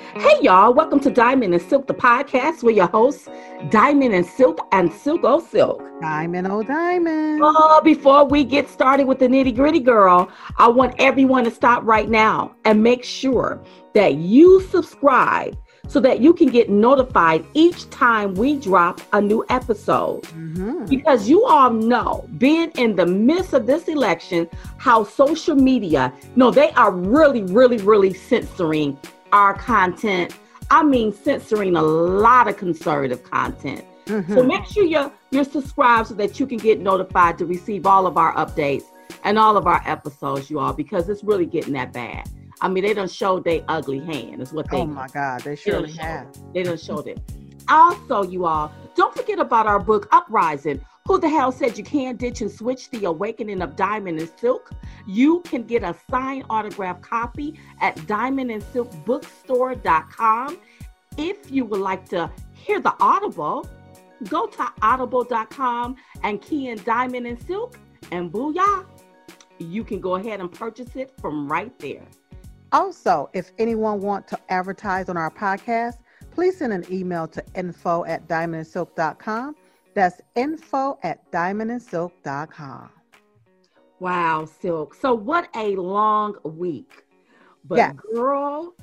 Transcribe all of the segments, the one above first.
Hey, y'all, welcome to Diamond and Silk, the podcast. We're your hosts, Diamond and Silk and Silk O Silk. Diamond O Diamond. Oh, before we get started with the nitty gritty, girl, I want everyone to stop right now and make sure that you subscribe so that you can get notified each time we drop a new episode. Mm-hmm. Because you all know, being in the midst of this election, how social media, no, they are really, really, really censoring our content. I mean, censoring a lot of conservative content. Mm-hmm. So make sure you're, you're subscribed so that you can get notified to receive all of our updates and all of our episodes, you all, because it's really getting that bad. I mean, they don't show their ugly hand, is what they. Oh my God, they surely they have. They don't show it. Also, you all, don't forget about our book, Uprising who the hell said you can't ditch and switch the awakening of diamond and silk? You can get a signed autograph copy at diamondandsilkbookstore.com. If you would like to hear the audible, go to audible.com and key in diamond and silk and booyah. You can go ahead and purchase it from right there. Also, if anyone want to advertise on our podcast, please send an email to info at diamondandsilk.com that's info at diamondandsilk.com. Wow, Silk. So, what a long week. But, yes. girl,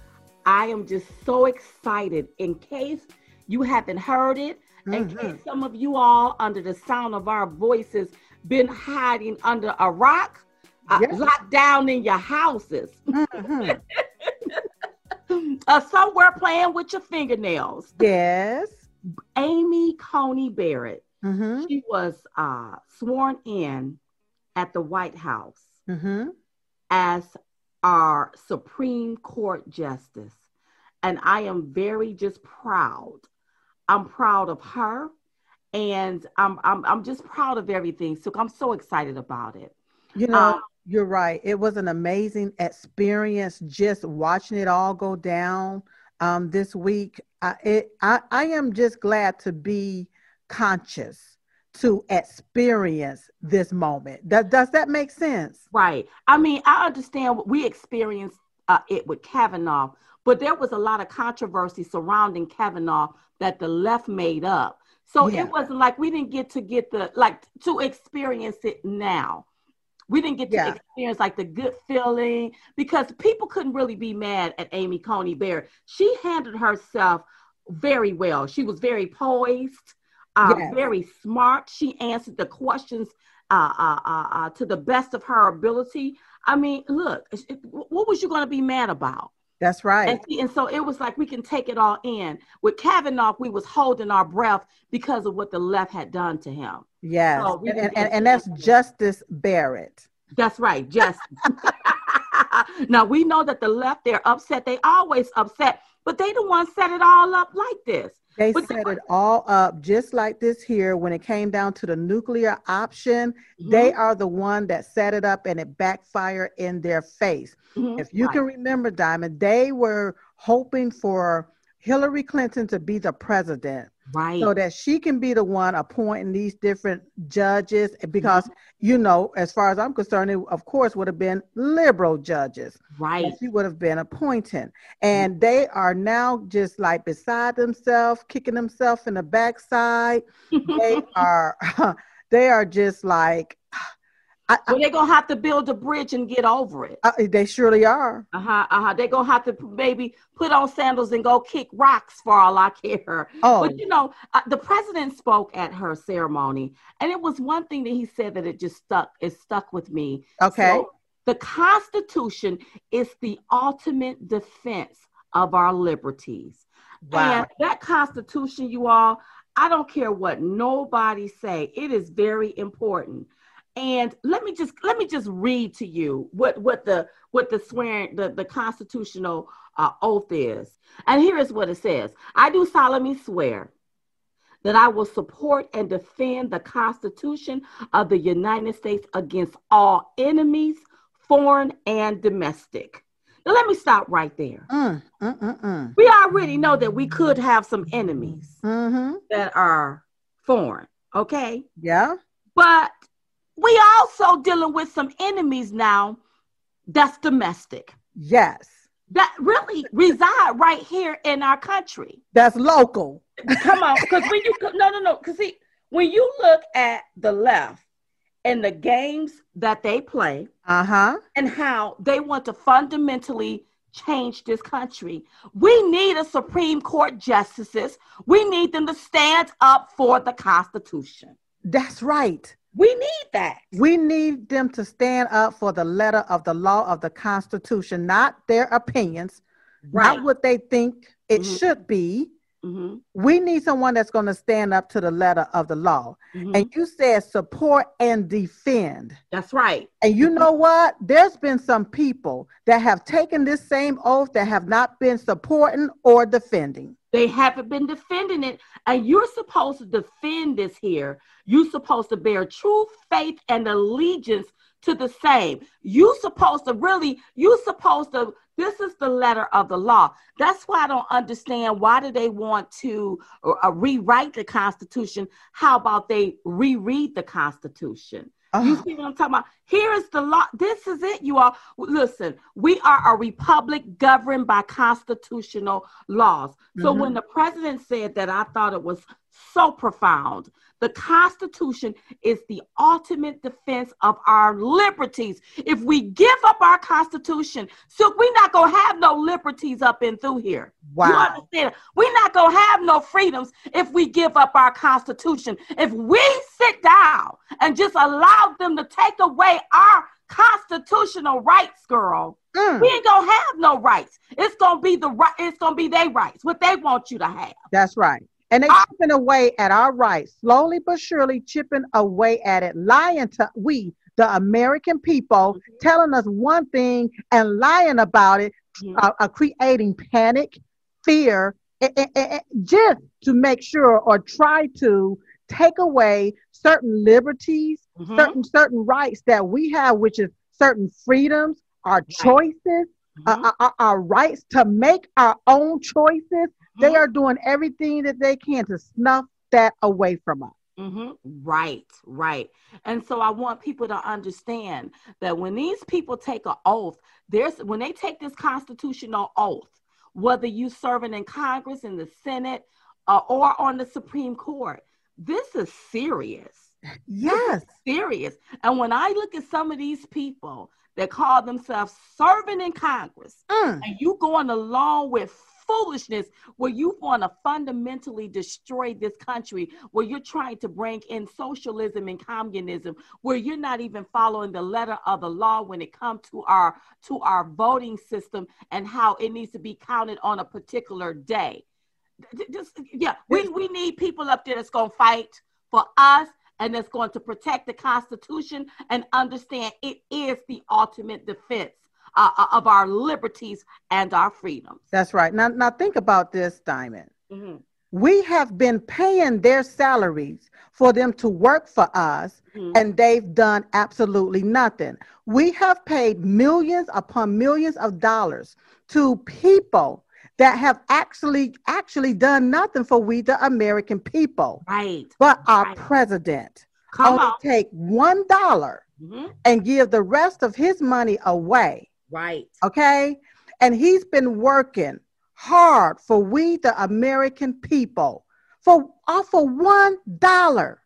I am just so excited. In case you haven't heard it, mm-hmm. in case some of you all, under the sound of our voices, been hiding under a rock, yes. uh, locked down in your houses. Mm-hmm. uh, somewhere playing with your fingernails. Yes. Amy Coney Barrett. Mm-hmm. She was uh, sworn in at the White House mm-hmm. as our Supreme Court Justice. And I am very just proud. I'm proud of her. And I'm, I'm, I'm just proud of everything. So I'm so excited about it. You know, um, you're right. It was an amazing experience just watching it all go down um, this week. I, it, I, I am just glad to be conscious to experience this moment. Does, does that make sense? Right. I mean, I understand we experienced uh, it with Kavanaugh, but there was a lot of controversy surrounding Kavanaugh that the left made up. So yeah. it wasn't like we didn't get to get the like to experience it now. We didn't get to yeah. experience like the good feeling because people couldn't really be mad at Amy Coney Barrett. She handled herself very well. She was very poised, uh, yes. very smart. She answered the questions uh, uh, uh, uh to the best of her ability. I mean, look, what was you going to be mad about? That's right. And, see, and, so it was like we can take it all in. With Kavanaugh, we was holding our breath because of what the left had done to him. Yes, so and, and, and, and that's Justice Barrett. That's right, Justice. now we know that the left, they're upset. They always upset, but they the ones set it all up like this. They but set it all up just like this here when it came down to the nuclear option. Mm-hmm. They are the one that set it up and it backfired in their face. Mm-hmm. If you right. can remember, Diamond, they were hoping for Hillary Clinton to be the president. Right. So that she can be the one appointing these different judges because, mm-hmm. you know, as far as I'm concerned, it of course would have been liberal judges. Right. She would have been appointing. And mm-hmm. they are now just like beside themselves, kicking themselves in the backside. they are they are just like I, well, they're gonna have to build a bridge and get over it. Uh, they surely are. Uh huh. Uh huh. They're gonna have to maybe put on sandals and go kick rocks for all I care. Oh, but you know, uh, the president spoke at her ceremony, and it was one thing that he said that it just stuck. It stuck with me. Okay. So, the Constitution is the ultimate defense of our liberties. Wow. And that Constitution, you all, I don't care what nobody say. It is very important and let me just let me just read to you what what the what the swearing the the constitutional uh, oath is. And here is what it says: I do solemnly swear that I will support and defend the Constitution of the United States against all enemies, foreign and domestic. Now, let me stop right there. Mm, mm, mm, mm. we already know that we could have some enemies mm-hmm. that are foreign, okay? Yeah. But we also dealing with some enemies now that's domestic. Yes. that really reside right here in our country. That's local. Come on, because when you no no no, because see when you look at the left and the games that they play, uh-huh, and how they want to fundamentally change this country. We need a Supreme Court justices. We need them to stand up for the Constitution. That's right. We need that. We need them to stand up for the letter of the law of the Constitution, not their opinions, right. not what they think it mm-hmm. should be. Mm-hmm. We need someone that's going to stand up to the letter of the law. Mm-hmm. And you said support and defend. That's right. And you know what? There's been some people that have taken this same oath that have not been supporting or defending. They haven't been defending it. And you're supposed to defend this here. You're supposed to bear true faith and allegiance to the same. You're supposed to really, You're supposed to, this is the letter of the law. That's why I don't understand why do they want to uh, rewrite the Constitution? How about they reread the Constitution? Uh, you see what I'm talking about? Here is the law. This is it, you all. Listen, we are a republic governed by constitutional laws. So mm-hmm. when the president said that, I thought it was so profound the Constitution is the ultimate defense of our liberties. If we give up our Constitution, so we're not gonna have no liberties up and through here. Wow. You understand? We're not gonna have no freedoms if we give up our Constitution. If we sit down and just allow them to take away our constitutional rights, girl. Mm. We ain't gonna have no rights. It's gonna be the right. It's gonna be their rights. What they want you to have. That's right. And they chipping away at our rights, slowly but surely chipping away at it, lying to we, the American people, mm-hmm. telling us one thing and lying about it, mm-hmm. uh, uh, creating panic, fear, and just to make sure or try to take away certain liberties, mm-hmm. certain certain rights that we have, which is certain freedoms, our choices, uh, mm-hmm. uh, our, our rights to make our own choices they are doing everything that they can to snuff that away from us. Mm-hmm. Right, right. And so I want people to understand that when these people take an oath, there's when they take this constitutional oath, whether you serving in Congress, in the Senate, uh, or on the Supreme Court, this is serious. Yes, is serious. And when I look at some of these people that call themselves serving in Congress, mm. and you going along with foolishness where you want to fundamentally destroy this country, where you're trying to bring in socialism and communism, where you're not even following the letter of the law when it comes to our to our voting system and how it needs to be counted on a particular day. Just yeah, we, we need people up there that's gonna fight for us and that's going to protect the Constitution and understand it is the ultimate defense uh, uh, of our liberties and our freedoms. That's right. Now, now think about this, Diamond. Mm-hmm. We have been paying their salaries for them to work for us, mm-hmm. and they've done absolutely nothing. We have paid millions upon millions of dollars to people that have actually actually done nothing for we the American people. Right. But our right. president Come only on. take one mm-hmm. and give the rest of his money away Right. Okay. And he's been working hard for we, the American people, for off for one dollar.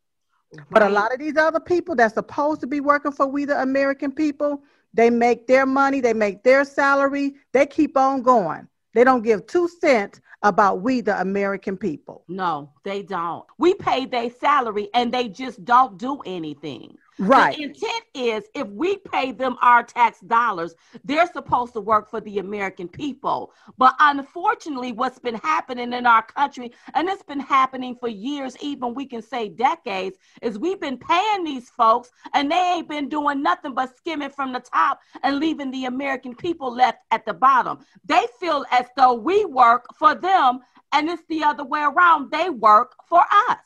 Right. But a lot of these other people that's supposed to be working for we, the American people, they make their money, they make their salary, they keep on going. They don't give two cents about we, the American people. No, they don't. We pay their salary and they just don't do anything. Right. The intent is if we pay them our tax dollars, they're supposed to work for the American people. But unfortunately, what's been happening in our country, and it's been happening for years, even we can say decades, is we've been paying these folks and they ain't been doing nothing but skimming from the top and leaving the American people left at the bottom. They feel as though we work for them and it's the other way around. They work for us.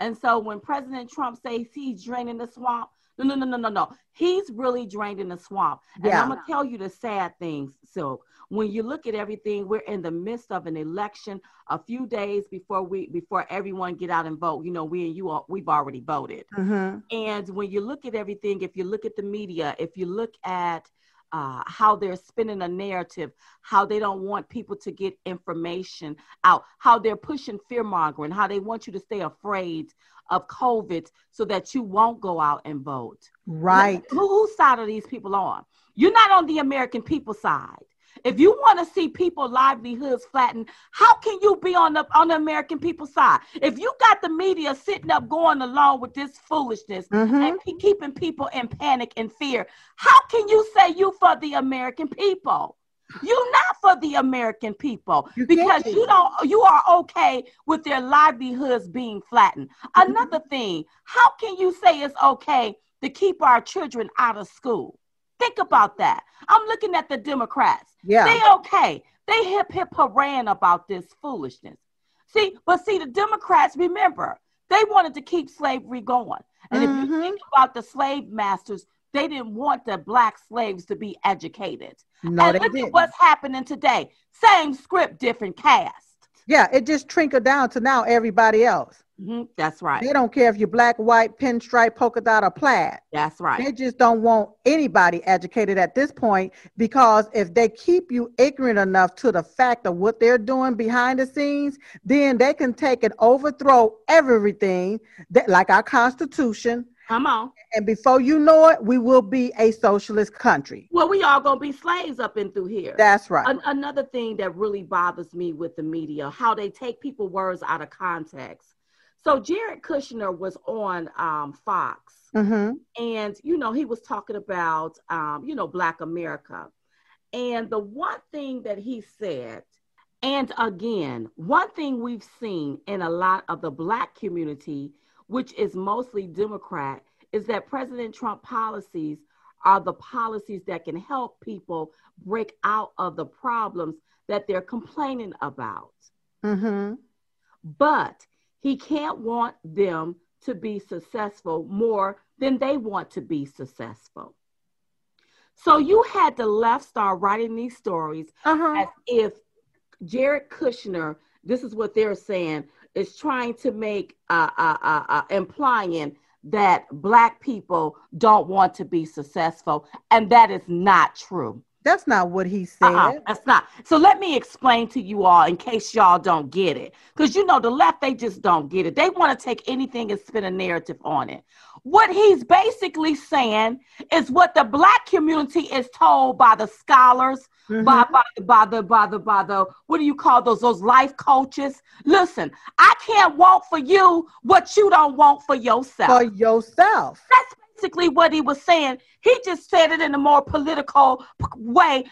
And so when President Trump says he's draining the swamp, no, no, no, no, no, no. He's really drained in the swamp. And yeah. I'm gonna tell you the sad things, Silk. When you look at everything, we're in the midst of an election. A few days before we before everyone get out and vote, you know, we and you all we've already voted. Mm-hmm. And when you look at everything, if you look at the media, if you look at uh, how they're spinning a narrative, how they don't want people to get information out, how they're pushing fear mongering, how they want you to stay afraid of COVID so that you won't go out and vote. Right. Who, whose side are these people on? You're not on the American people side. If you want to see people livelihoods flattened, how can you be on the on the American people side? If you got the media sitting up going along with this foolishness mm-hmm. and keep keeping people in panic and fear, how can you say you for the American people? You're not for the American people you because you don't you are okay with their livelihoods being flattened. Mm-hmm. Another thing, how can you say it's okay to keep our children out of school? Think about that. I'm looking at the Democrats. Yeah. They okay. They hip hip hooray about this foolishness. See, but see, the Democrats, remember, they wanted to keep slavery going. And mm-hmm. if you mm-hmm. think about the slave masters, they didn't want the black slaves to be educated. No, and they look didn't. at what's happening today. Same script, different cast. Yeah, it just trickled down to now everybody else. Mm-hmm. That's right. They don't care if you're black, white, pinstripe, polka dot, or plaid. That's right. They just don't want anybody educated at this point because if they keep you ignorant enough to the fact of what they're doing behind the scenes, then they can take and overthrow everything that, like our Constitution. Come on. And before you know it, we will be a socialist country. Well, we all gonna be slaves up and through here. That's right. An- another thing that really bothers me with the media, how they take people words out of context so Jared Kushner was on um, Fox, mm-hmm. and you know he was talking about um, you know Black America, and the one thing that he said, and again, one thing we've seen in a lot of the Black community, which is mostly Democrat, is that President Trump policies are the policies that can help people break out of the problems that they're complaining about. Mm-hmm. But he can't want them to be successful more than they want to be successful. So you had the left start writing these stories uh-huh. as if Jared Kushner, this is what they're saying, is trying to make, uh, uh, uh, uh implying that Black people don't want to be successful. And that is not true. That's not what he said. Uh-uh, that's not. So let me explain to you all in case y'all don't get it. Because you know, the left, they just don't get it. They want to take anything and spin a narrative on it. What he's basically saying is what the black community is told by the scholars, mm-hmm. by, by, by the by the by the what do you call those those life coaches? Listen, I can't want for you what you don't want for yourself. For yourself. That's basically what he was saying. He just said it in a more political way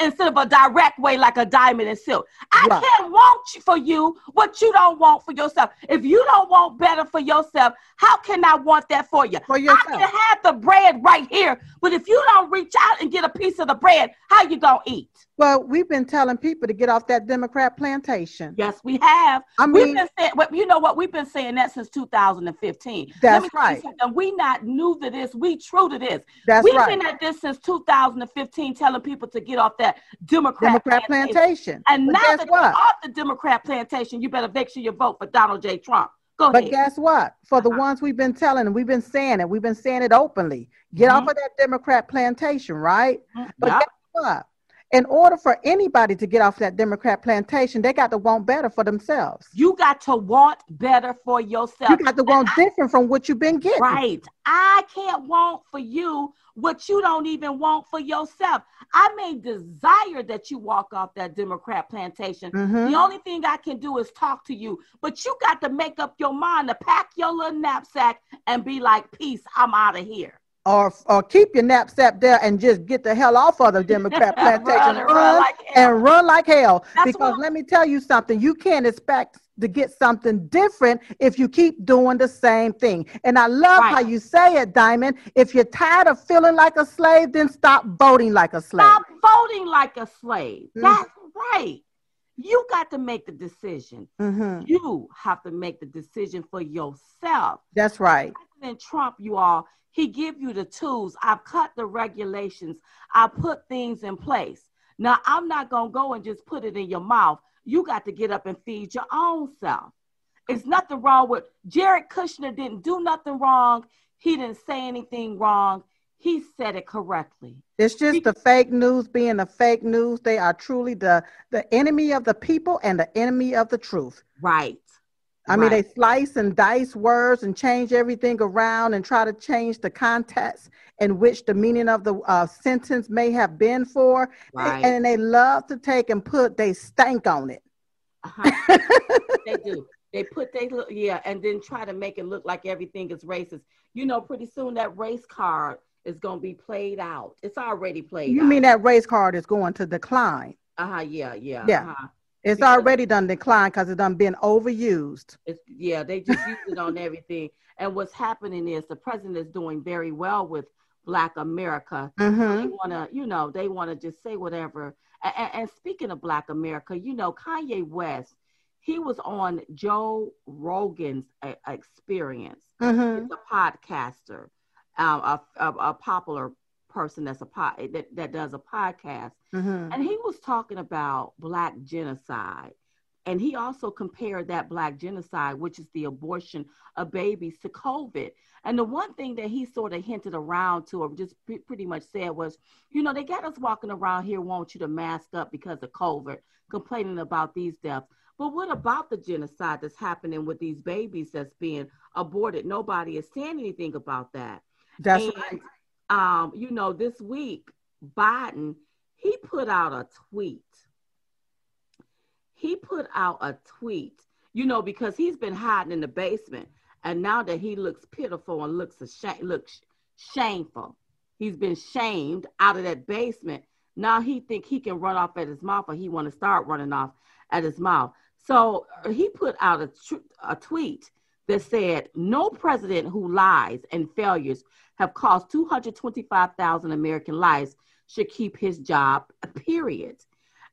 instead of a direct way, like a diamond and silk. I right. can't want for you what you don't want for yourself. If you don't want better for yourself, how can I want that for you? For yourself. I can have the bread right here, but if you don't reach out and get a piece of the bread, how you gonna eat? Well, we've been telling people to get off that Democrat plantation. Yes, we have. I mean, we've been saying, well, you know what? We've been saying that since 2015. That's right. We not new to this. We true to this. That's We've right. been at this since 2015, telling people to get off that Democrat, Democrat plantation. plantation. And but now that what? you're off the Democrat plantation, you better make sure you vote for Donald J. Trump. Go but guess what? For the uh-huh. ones we've been telling, and we've been saying it, we've been saying it openly. Get mm-hmm. off of that Democrat plantation, right? Mm-hmm. But yep. guess what? In order for anybody to get off that Democrat plantation, they got to want better for themselves. You got to want better for yourself. You got to want I, different from what you've been getting. Right. I can't want for you what you don't even want for yourself. I may desire that you walk off that Democrat plantation. Mm-hmm. The only thing I can do is talk to you, but you got to make up your mind to pack your little knapsack and be like, peace, I'm out of here or or keep your knapsack there and just get the hell off of the Democrat plantation run, and, run, like and run like hell. That's because let me tell you something, you can't expect to get something different if you keep doing the same thing. And I love right. how you say it, Diamond. If you're tired of feeling like a slave, then stop voting like a slave. Stop voting like a slave. Mm-hmm. That's right. You got to make the decision. Mm-hmm. You have to make the decision for yourself. That's right. President Trump, you all, he give you the tools. I've cut the regulations. I put things in place. Now I'm not gonna go and just put it in your mouth. You got to get up and feed your own self. It's nothing wrong with Jared Kushner didn't do nothing wrong. He didn't say anything wrong. He said it correctly. It's just the fake news being the fake news. They are truly the the enemy of the people and the enemy of the truth. Right. I right. mean, they slice and dice words and change everything around and try to change the context in which the meaning of the uh, sentence may have been for. Right. And, and, they love to take and put they stank on it. Uh-huh. they do. They put they look yeah, and then try to make it look like everything is racist. You know, pretty soon that race card is going to be played out. It's already played. Out. You out. mean that race card is going to decline? Uh huh. Yeah. Yeah. Yeah. Uh-huh. It's because already done declined because it's done been overused. It's, yeah, they just use it on everything. And what's happening is the president is doing very well with Black America. Mm-hmm. They want to, you know, they want to just say whatever. And, and, speaking of Black America, you know, Kanye West, he was on Joe Rogan's uh, experience. Mm-hmm. He's a podcaster, uh, a, a, a, popular person that's a pod, that, that does a podcast. Mm-hmm. And he was talking about Black genocide. And he also compared that Black genocide, which is the abortion of babies, to COVID. And the one thing that he sort of hinted around to, or just pre- pretty much said, was, you know, they got us walking around here, want you to mask up because of COVID, complaining about these deaths. But what about the genocide that's happening with these babies that's being aborted? Nobody is saying anything about that. That's and, right. Um, you know, this week, Biden, he put out a tweet. He put out a tweet, you know, because he's been hiding in the basement. And now that he looks pitiful and looks ashamed, looks shameful, he's been shamed out of that basement. Now he think he can run off at his mouth, or he want to start running off at his mouth. So uh, he put out a, tr- a tweet that said, No president who lies and failures have cost 225,000 American lives should keep his job, period.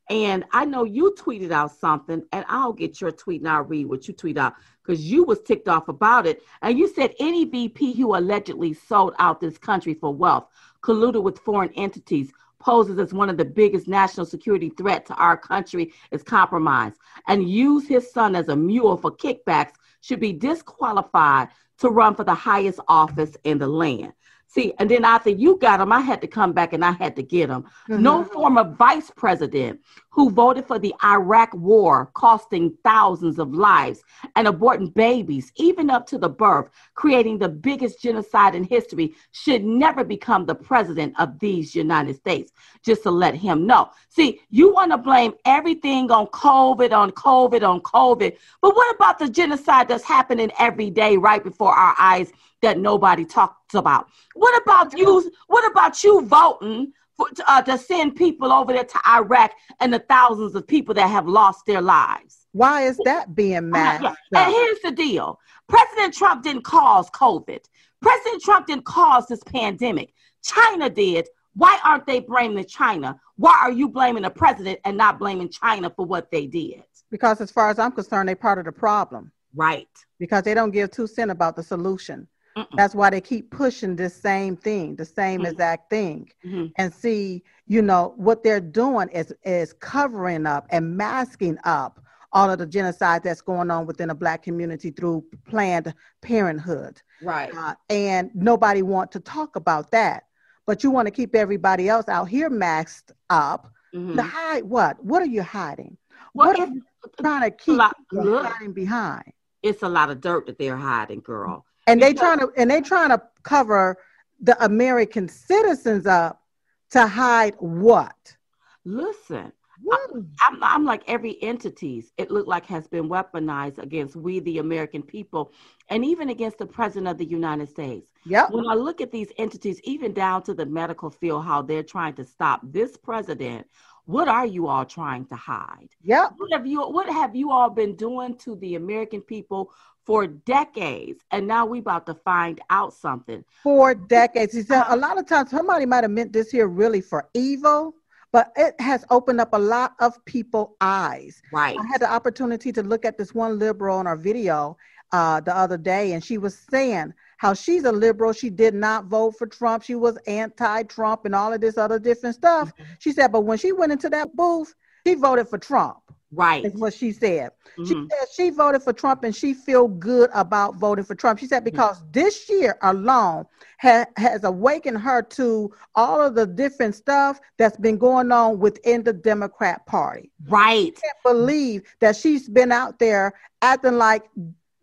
And I know you tweeted out something, and I'll get your tweet and I'll read what you tweet out because you was ticked off about it. And you said any VP who allegedly sold out this country for wealth, colluded with foreign entities, poses as one of the biggest national security threat to our country is compromised and use his son as a mule for kickbacks should be disqualified to run for the highest office in the land. See, and then after you got him, I had to come back and I had to get him. Mm-hmm. No former vice president who voted for the Iraq war, costing thousands of lives and aborting babies, even up to the birth, creating the biggest genocide in history, should never become the president of these United States. Just to let him know. See, you want to blame everything on COVID, on COVID, on COVID. But what about the genocide that's happening every day right before our eyes that nobody talks about? What about you? What about you voting for, uh, to send people over there to Iraq and the thousands of people that have lost their lives? Why is that being mad? Uh, yeah. And here's the deal: President Trump didn't cause COVID. President Trump didn't cause this pandemic. China did. Why aren't they blaming China? Why are you blaming the president and not blaming China for what they did? Because as far as I'm concerned, they're part of the problem. Right. Because they don't give two cents about the solution. Mm-mm. That's why they keep pushing this same thing, the same mm-hmm. exact thing. Mm-hmm. And see, you know, what they're doing is is covering up and masking up all of the genocide that's going on within the black community through planned parenthood. Right. Uh, and nobody want to talk about that. But you want to keep everybody else out here masked up. Mm-hmm. To hide what? What are you hiding? Well, what are you trying to keep lot, hiding behind? It's a lot of dirt that they're hiding, girl and they trying to and they trying to cover the American citizens up to hide what? Listen, I'm, I'm, like every entities it looked like has been weaponized against we the American people and even against the president of the United States. Yeah. When I look at these entities, even down to the medical field, how they're trying to stop this president, what are you all trying to hide? Yeah. What have you what have you all been doing to the American people for decades, and now we about to find out something. For decades, he said a lot of times somebody might have meant this here really for evil, but it has opened up a lot of people' eyes. Right. I had the opportunity to look at this one liberal on our video uh, the other day, and she was saying how she's a liberal. She did not vote for Trump. She was anti-Trump and all of this other different stuff. Mm-hmm. She said, but when she went into that booth, she voted for Trump. Right. That's what she said. Mm-hmm. She said she voted for Trump and she feel good about voting for Trump. She said mm-hmm. because mm-hmm. this year alone ha- has awakened her to all of the different stuff that's been going on within the Democrat Party. Right. She can't believe that she's been out there acting like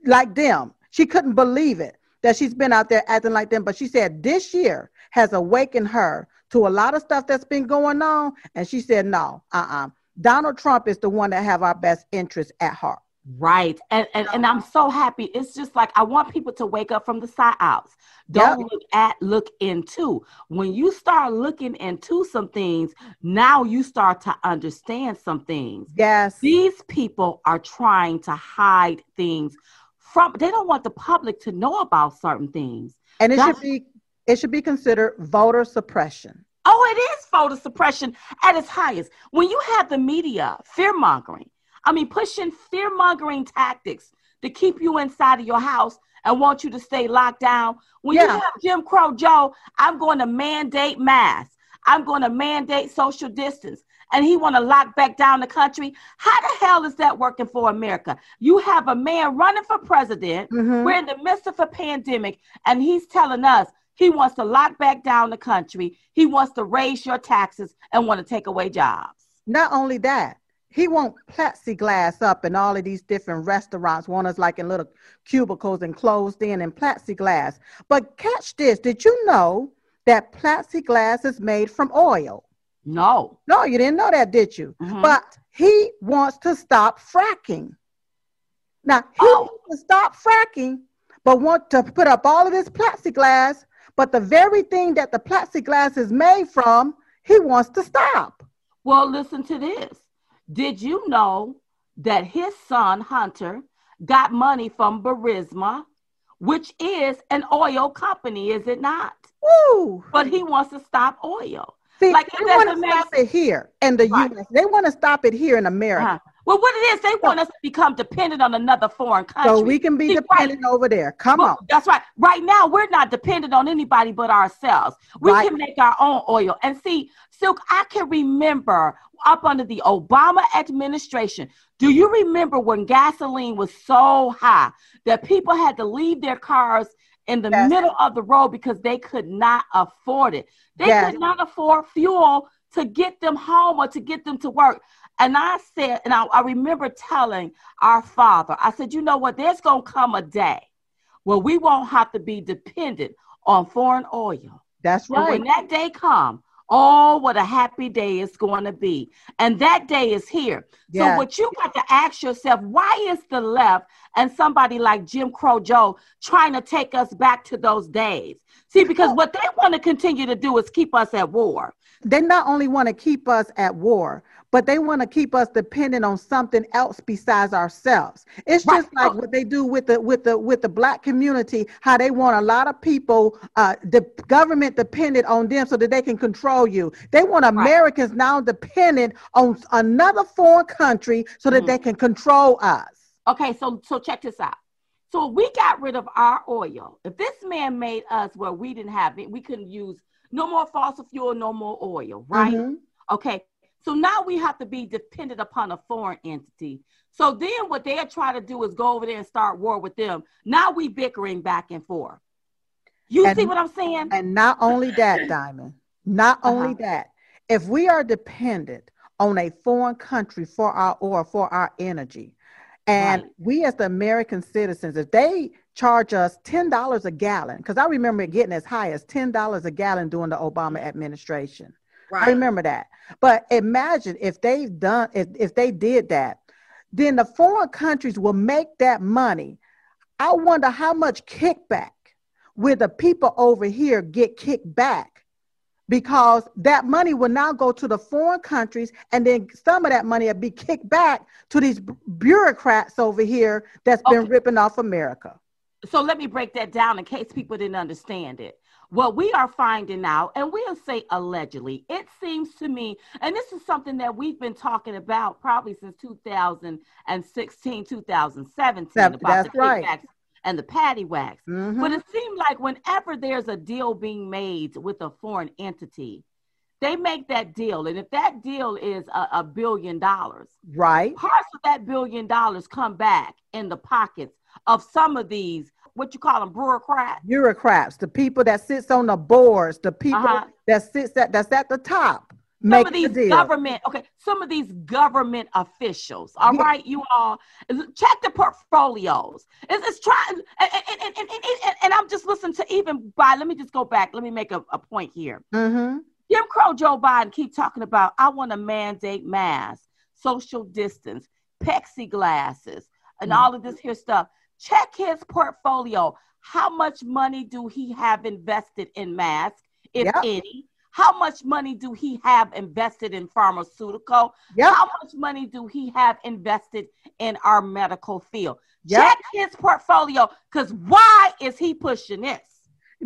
like them. She couldn't believe it that she's been out there acting like them. But she said this year has awakened her to a lot of stuff that's been going on. And she said, no, uh-uh. Donald Trump is the one that have our best interests at heart. Right. And, and and I'm so happy. It's just like I want people to wake up from the psyops. Don't yep. look at, look into. When you start looking into some things, now you start to understand some things. Yes. These people are trying to hide things from they don't want the public to know about certain things. And it That's, should be it should be considered voter suppression. Oh, it is voter suppression at its highest. When you have the media fear mongering, I mean, pushing fear mongering tactics to keep you inside of your house and want you to stay locked down. When yeah. you have Jim Crow Joe, I'm going to mandate masks. I'm going to mandate social distance. And he want to lock back down the country. How the hell is that working for America? You have a man running for president. Mm-hmm. We're in the midst of a pandemic, and he's telling us he wants to lock back down the country. He wants to raise your taxes and want to take away jobs. Not only that, he won't plexiglass up in all of these different restaurants, want us like in little cubicles and closed in and plexiglass. But catch this, did you know that plexiglass is made from oil? No. No, you didn't know that, did you? Mm-hmm. But he wants to stop fracking. Now, he oh. wants to stop fracking, but want to put up all of this plexiglass but the very thing that the plexiglass is made from, he wants to stop. Well, listen to this. Did you know that his son, Hunter, got money from Burisma, which is an oil company, is it not? Woo! But he wants to stop oil. See, like they want to stop it here in the right. U.S. They want to stop it here in America. Uh-huh. Well, what it is, they want us to become dependent on another foreign country. So we can be See, dependent right. over there. Come well, on. That's right. Right now, we're not dependent on anybody but ourselves. We right. can make our own oil. And see, Silk, I can remember up under the Obama administration. Do you remember when gasoline was so high that people had to leave their cars in the yes. middle of the road because they could not afford it? They yes. could not afford fuel to get them home or to get them to work. And I said, and I, I remember telling our father, I said, you know what? There's going to come a day where we won't have to be dependent on foreign oil. That's right. when that day comes, Oh, what a happy day it's going to be. And that day is here. So, what you got to ask yourself, why is the left and somebody like Jim Crow Joe trying to take us back to those days? See, because what they want to continue to do is keep us at war. They not only want to keep us at war, but they want to keep us dependent on something else besides ourselves. It's right. just like what they do with the with the with the black community, how they want a lot of people, uh, the government dependent on them so that they can control you. They want Americans right. now dependent on another foreign country so that mm-hmm. they can control us. Okay, so so check this out. So we got rid of our oil. If this man made us where we didn't have it, we couldn't use no more fossil fuel, no more oil, right? Mm-hmm. Okay. So now we have to be dependent upon a foreign entity. So then what they're trying to do is go over there and start war with them. Now we bickering back and forth. You and, see what I'm saying? And not only that, Diamond, not uh-huh. only that, if we are dependent on a foreign country for our or for our energy, and right. we as the American citizens, if they charge us $10 a gallon, because I remember it getting as high as $10 a gallon during the Obama mm. administration. Right. I remember that. But imagine if they've done if, if they did that, then the foreign countries will make that money. I wonder how much kickback will the people over here get kicked back because that money will now go to the foreign countries and then some of that money will be kicked back to these bureaucrats over here that's been ripping off America. So let me break that down in case people didn't understand it what we are finding out, and we'll say allegedly, it seems to me, and this is something that we've been talking about probably since 2016, 2017 That, about the right. and the patty wax. Mm-hmm. But it seemed like whenever there's a deal being made with a foreign entity, they make that deal, and if that deal is a, a billion dollars, right, parts of that billion dollars come back in the pockets of some of these what you call them bureaucrats bureaucrats the people that sits on the boards the people uh-huh. that sits at that's at the top some of these government okay some of these government officials All yeah. right, you all check the portfolios it's, it's trying and, and, and, and, and, i'm just listening to even by let me just go back let me make a, a point here mm-hmm. jim crow joe biden keep talking about i want to mandate masks social distance plexiglasses and mm-hmm. all of this here stuff check his portfolio how much money do he have invested in masks if yep. any how much money do he have invested in pharmaceutical? Yep. How much money do he have invested in our medical field? Yep. Check his portfolio because why is he pushing this?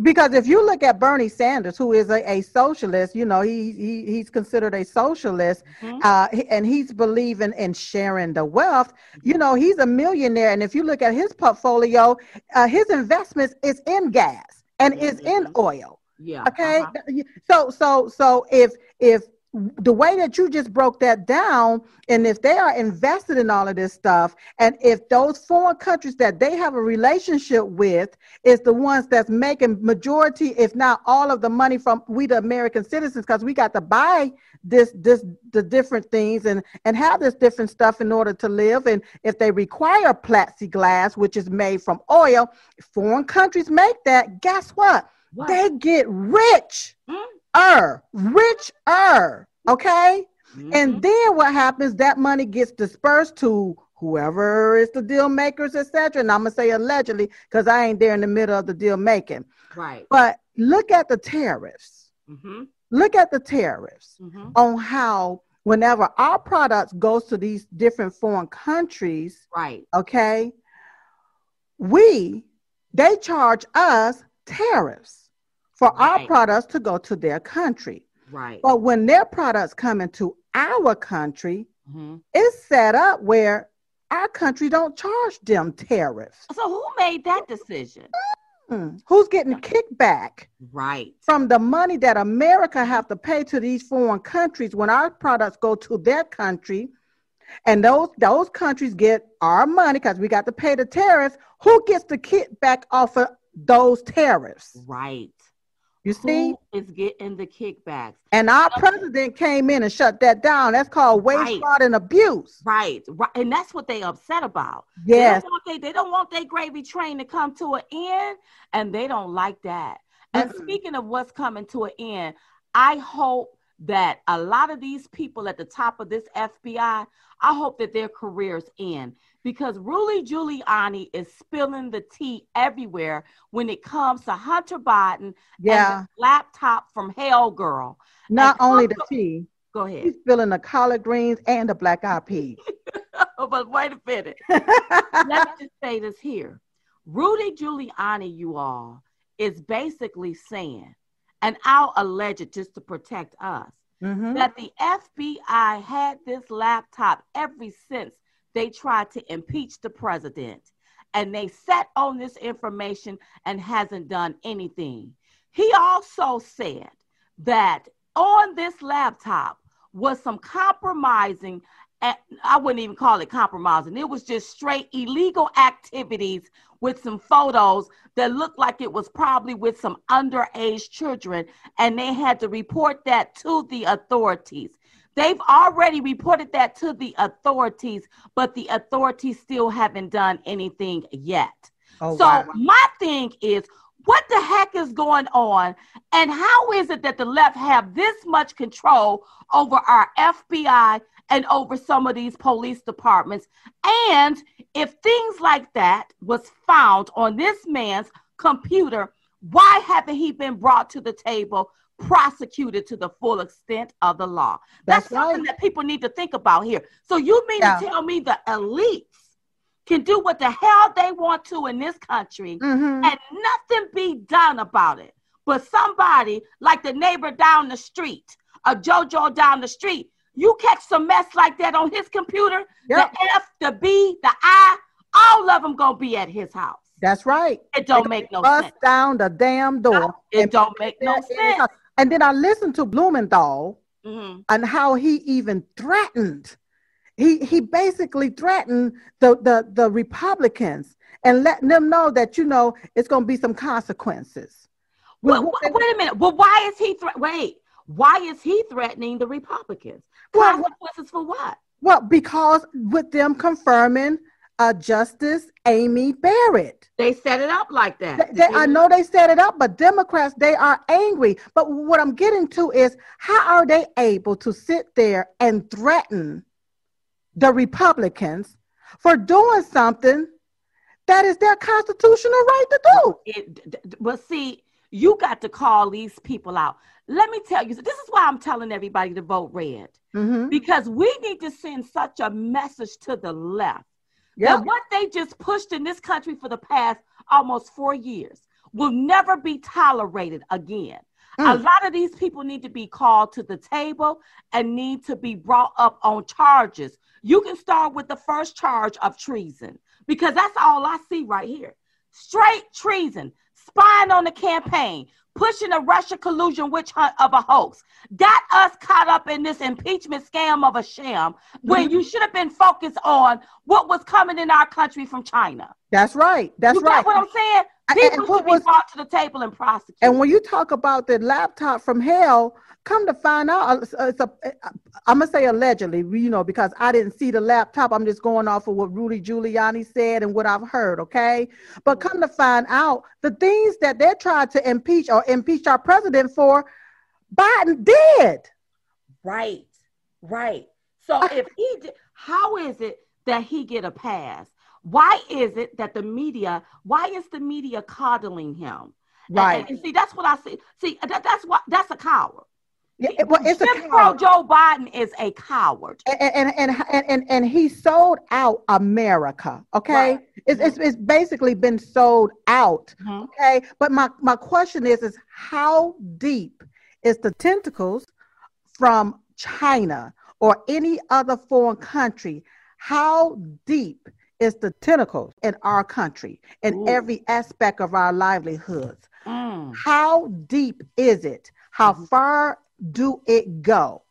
Because if you look at Bernie Sanders, who is a, a socialist, you know, he, he he's considered a socialist, mm-hmm. uh, and he's believing in sharing the wealth. You know, he's a millionaire, and if you look at his portfolio, uh, his investments is in gas and mm-hmm. is in oil. Yeah. Okay. Uh-huh. So so so if if the way that you just broke that down, and if they are invested in all of this stuff, and if those foreign countries that they have a relationship with is the ones that's making majority, if not all of the money from we the American citizens, because we got to buy this this the different things and and have this different stuff in order to live. And if they require plexiglass, which is made from oil, foreign countries make that. Guess what? What? They get rich, er, rich er, okay? Mm-hmm. And then what happens? That money gets dispersed to whoever is the deal makers, etc. And I'm gonna say allegedly because I ain't there in the middle of the deal making. Right. But look at the tariffs. Mm-hmm. Look at the tariffs mm-hmm. on how whenever our products goes to these different foreign countries, right? Okay, we they charge us tariffs for right. our products to go to their country. Right. But when their products come into our country, mm-hmm. it's set up where our country don't charge them tariffs. So who made that decision? Mm-hmm. Who's getting kickback? Right. From the money that America have to pay to these foreign countries when our products go to their country, and those those countries get our money because we got to pay the tariffs. Who gets the kickback off of those tariffs. Right. You see? Who is getting the kickbacks. And our president came in and shut that down. That's called waste, right. fraud, and abuse. Right. Right. And that's what they upset about. Yes. They don't, want they, they don't want their gravy train to come to an end, and they don't like that. And mm-hmm. speaking of what's coming to an end, I hope that a lot of these people at the top of this FBI, I hope that their careers end because Rudy Giuliani is spilling the tea everywhere when it comes to Hunter Biden yeah. and the laptop from Hell Girl. Not and only the tea. Go ahead. He's spilling the collard greens and the black eyed peas. but wait a minute. Let me just say this here. Rudy Giuliani, you all, is basically saying, and I'll allege it just to protect us, mm-hmm. that the FBI had this laptop ever since they tried to impeach the president and they sat on this information and hasn't done anything. He also said that on this laptop was some compromising I wouldn't even call it compromising. It was just straight illegal activities with some photos that looked like it was probably with some underage children, and they had to report that to the authorities. They've already reported that to the authorities, but the authorities still haven't done anything yet. Oh, so, wow. my thing is, what the heck is going on? And how is it that the left have this much control over our FBI and over some of these police departments? And if things like that was found on this man's computer, why haven't he been brought to the table prosecuted to the full extent of the law. That's, That's something right. that people need to think about here. So you mean yeah. to tell me the elites can do what the hell they want to in this country mm-hmm. and nothing be done about it? But somebody like the neighbor down the street, a JoJo down the street, you catch some mess like that on his computer, yep. the F, the B, the I, all of them gonna be at his house. That's right. It don't make no bust sense. down the damn door. No, it don't make no sense And then I listened to Blumenthal mm-hmm. and how he even threatened. He he basically threatened the, the, the Republicans and letting them know that you know it's going to be some consequences. Well, wait, wait a minute. Well, why is he thre- wait? Why is he threatening the Republicans? Consequences well, for what? Well, because with them confirming uh, Justice Amy Barrett. They set it up like that. They, they, I know they set it up, but Democrats, they are angry. But what I'm getting to is how are they able to sit there and threaten the Republicans for doing something that is their constitutional right to do? It, but see, you got to call these people out. Let me tell you, this is why I'm telling everybody to vote red. Mm-hmm. Because we need to send such a message to the left Yep. That what they just pushed in this country for the past almost four years will never be tolerated again. Mm. A lot of these people need to be called to the table and need to be brought up on charges. You can start with the first charge of treason because that's all I see right here. Straight treason, spying on the campaign, pushing a Russia collusion witch hunt of a hoax, got us caught up in this impeachment scam of a sham when mm-hmm. you should have been focused on what was coming in our country from China. That's right. That's you right. what I'm saying? People should be was, brought to the table and prosecuted. And when you talk about the laptop from hell, come to find out, uh, uh, it's a, eh, uh, I'm gonna say allegedly, you know, because I didn't see the laptop. I'm just going off of what Rudy Giuliani said and what I've heard. Okay, but mm. come to find out, the things that they tried to impeach or impeach our president for, Biden did. Right, right. So if he did, how is it that he get a pass? Why is it that the media? Why is the media coddling him? Right. And, and see, that's what I see. See, that, that's what that's a coward. Yeah, well, it's Jim a Crow Joe Biden is a coward, and and and and, and he sold out America. Okay, right. it's, it's it's basically been sold out. Mm-hmm. Okay, but my my question is is how deep is the tentacles from China or any other foreign country? How deep is the tentacles in our country in Ooh. every aspect of our livelihoods? Mm. How deep is it? How mm-hmm. far do it go?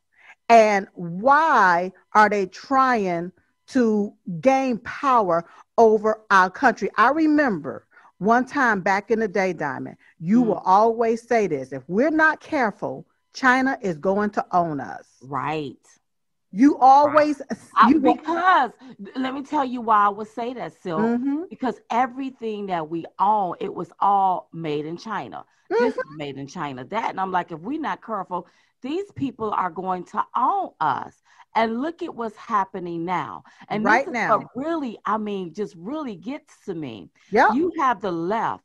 And why are they trying to gain power over our country? I remember one time back in the day, Diamond, you mm. will always say this if we're not careful, China is going to own us. Right. You always you because let me tell you why I would say that, Sil. Mm-hmm. Because everything that we own, it was all made in China. Mm-hmm. This is made in China. That and I'm like, if we're not careful, these people are going to own us. And look at what's happening now. And right now, really, I mean, just really gets to me. Yeah. You have the left.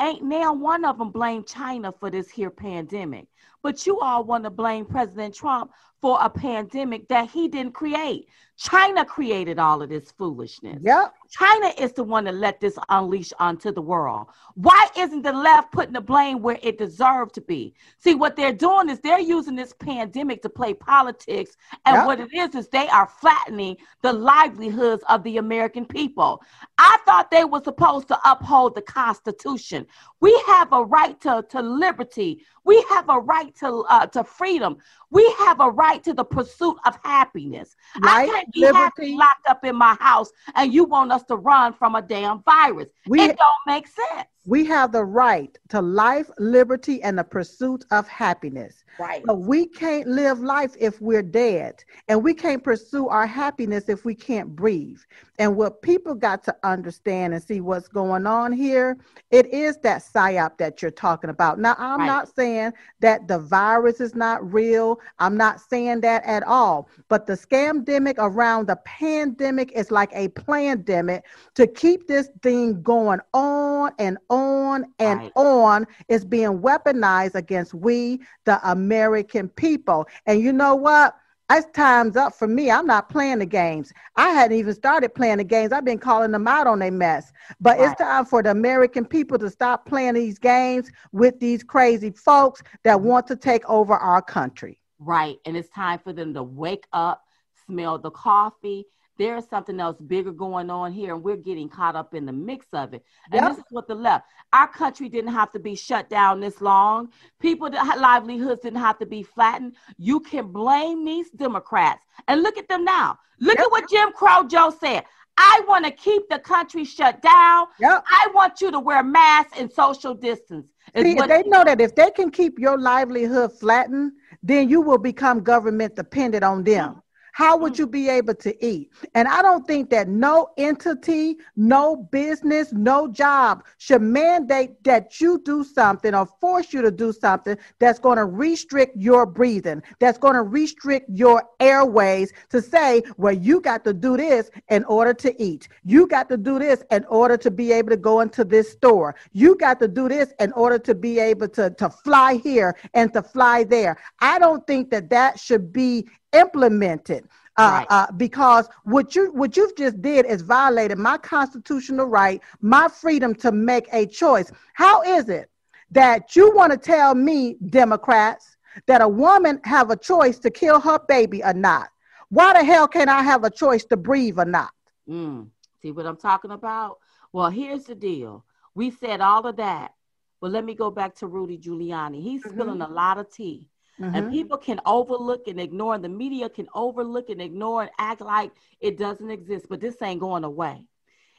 Ain't now one of them blame China for this here pandemic. But you all want to blame President Trump for a pandemic that he didn't create. China created all of this foolishness. Yep. China is the one that let this unleash onto the world. Why isn't the left putting the blame where it deserved to be? See, what they're doing is they're using this pandemic to play politics. And yep. what it is, is they are flattening the livelihoods of the American people. I thought they were supposed to uphold the Constitution. We have a right to, to liberty. We have a right to, uh, to freedom. We have a right to the pursuit of happiness. Right? I can't be liberty. happy locked up in my house and you want us to run from a damn virus. We, it don't make sense. We have the right to life, liberty, and the pursuit of happiness. Right. But we can't live life if we're dead. And we can't pursue our happiness if we can't breathe. And what people got to understand and see what's going on here, it is that psyop that you're talking about. Now, I'm right. not saying that the virus is not real. I'm not saying that at all. But the scamdemic around the pandemic is like a pandemic to keep this thing going on and on and right. on is being weaponized against we, the American people. And you know what? It's time's up for me. I'm not playing the games. I hadn't even started playing the games. I've been calling them out on their mess. But right. it's time for the American people to stop playing these games with these crazy folks that mm-hmm. want to take over our country. Right. And it's time for them to wake up, smell the coffee, there's something else bigger going on here, and we're getting caught up in the mix of it. And yep. this is what the left. Our country didn't have to be shut down this long. People, livelihoods didn't have to be flattened. You can blame these Democrats, and look at them now. Look yep. at what Jim Crow Joe said. I want to keep the country shut down. Yep. I want you to wear masks and social distance. See, they know that if they can keep your livelihood flattened, then you will become government dependent on them. How would mm. you be able to eat? And I don't think that no entity, no business, no job should mandate that you do something or force you to do something that's going to restrict your breathing, that's going to restrict your airways to say, well, you got to do this in order to eat. You got to do this in order to be able to go into this store. You got to do this in order to be able to, to fly here and to fly there. I don't think that that should be implemented. Uh, right. uh, because what you what you've just did is violated my constitutional right, my freedom to make a choice. How is it that you want to tell me, Democrats, that a woman have a choice to kill her baby or not? Why the hell can I have a choice to breathe or not? Mm. See what I'm talking about? Well, here's the deal. We said all of that, but let me go back to Rudy Giuliani. He's mm-hmm. spilling a lot of tea Mm-hmm. And people can overlook and ignore, and the media can overlook and ignore and act like it doesn't exist, but this ain't going away.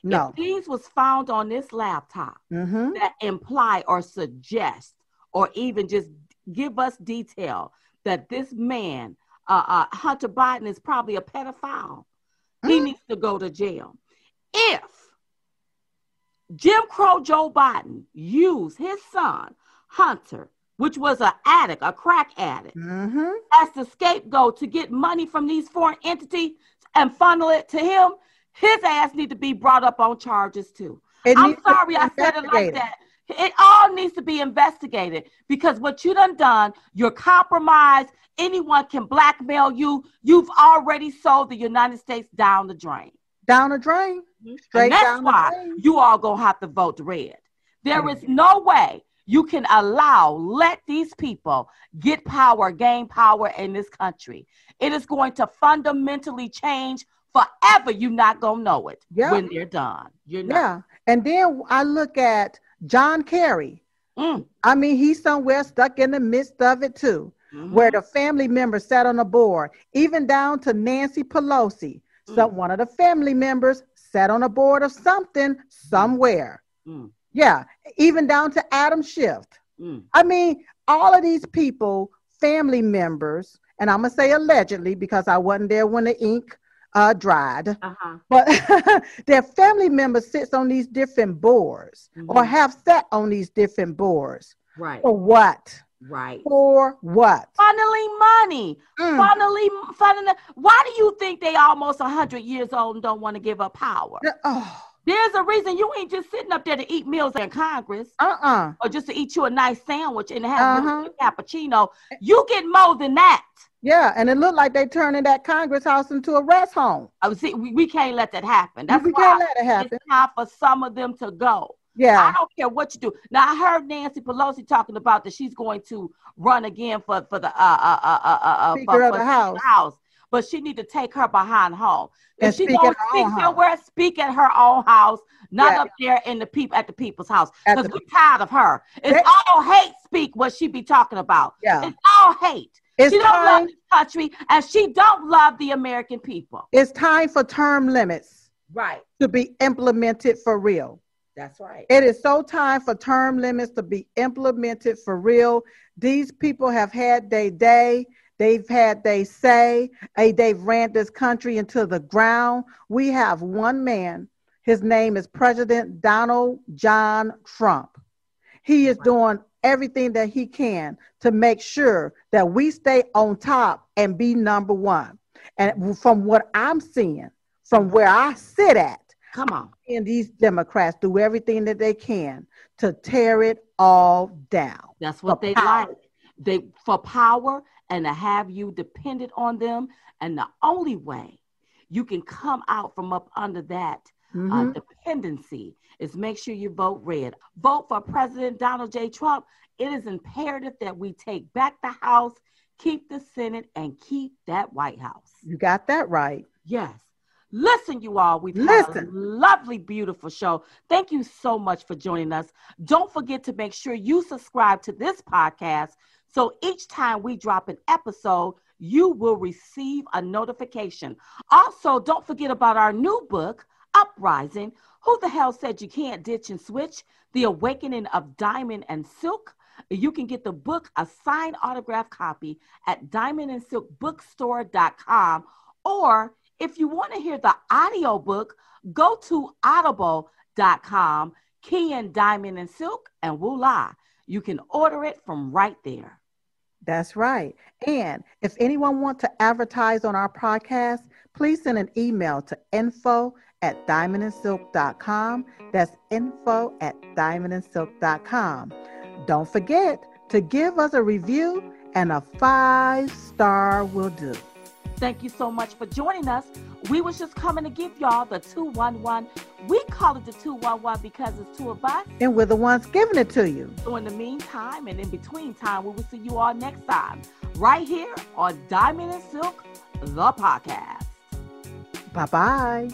No. If these was found on this laptop mm-hmm. that imply or suggest or even just give us detail that this man, uh, uh, Hunter Biden, is probably a pedophile, mm-hmm. he needs to go to jail. If Jim Crow Joe Biden used his son, Hunter, which was an addict, a crack addict, mm-hmm. as the scapegoat to get money from these foreign entities and funnel it to him, his ass need to be brought up on charges too. It I'm sorry I said it like that. It all needs to be investigated because what you done done, you're compromised. Anyone can blackmail you. You've already sold the United States down the drain. Down the drain. Straight and that's why you all gonna have to vote red. There is no way you can allow, let these people get power, gain power in this country. It is going to fundamentally change forever. You're not going to know it yeah. when they're done. You're not. Yeah. And then I look at John Kerry. Mm. I mean, he's somewhere stuck in the midst of it too, mm-hmm. where the family members sat on the board, even down to Nancy Pelosi. Mm. Some one of the family members sat on a board of something somewhere. Mm. Yeah, even down to Adam Schiff. Mm. I mean, all of these people, family members, and I'm gonna say allegedly because I wasn't there when the ink uh, dried, uh-huh. but their family members sits on these different boards mm-hmm. or have sat on these different boards. Right. For what? Right. For what? Funneling money. Mm. Funneling, funneling. Why do you think they almost 100 years old and don't want to give up power? Oh. There's a reason you ain't just sitting up there to eat meals in Congress. Uh-uh. Or just to eat you a nice sandwich and have uh-huh. a cappuccino. You get more than that. Yeah, and it looked like they turning that Congress house into a rest home. Oh, see, we, we can't let that happen. That's we why can't let it happen. It's time for some of them to go. Yeah. I don't care what you do. Now I heard Nancy Pelosi talking about that she's going to run again for for the uh uh uh uh, uh, uh Speaker for, of the House. house but she need to take her behind home. If she don't speak somewhere, speak at her own house, not yeah. up there in the people at the people's house. Because we're tired of her. It's they, all hate speak what she be talking about. Yeah. It's all hate. It's she don't love this country and she don't love the American people. It's time for term limits. Right. To be implemented for real. That's right. It is so time for term limits to be implemented for real. These people have had their day. They've had they say, hey, they've ran this country into the ground. We have one man. His name is President Donald John Trump. He is doing everything that he can to make sure that we stay on top and be number one. And from what I'm seeing, from where I sit at, come on, and these Democrats do everything that they can to tear it all down. That's what they power. like. They for power and to have you dependent on them. And the only way you can come out from up under that uh, mm-hmm. uh, dependency is make sure you vote red. Vote for President Donald J. Trump. It is imperative that we take back the House, keep the Senate, and keep that White House. You got that right. Yes. Listen, you all, we've Listen. had a lovely, beautiful show. Thank you so much for joining us. Don't forget to make sure you subscribe to this podcast so each time we drop an episode, you will receive a notification. Also, don't forget about our new book, Uprising Who the Hell Said You Can't Ditch and Switch? The Awakening of Diamond and Silk. You can get the book, a signed autograph copy, at diamondandsilkbookstore.com or if you want to hear the audio book, go to audible.com, key in Diamond and Silk, and voila, you can order it from right there. That's right. And if anyone wants to advertise on our podcast, please send an email to info at diamondandsilk.com. That's info at diamondandsilk.com. Don't forget to give us a review and a five star will do. Thank you so much for joining us. We was just coming to give y'all the 211. We call it the 211 because it's two of us. And we're the ones giving it to you. So in the meantime and in between time, we will see you all next time. Right here on Diamond and Silk, the podcast. Bye-bye.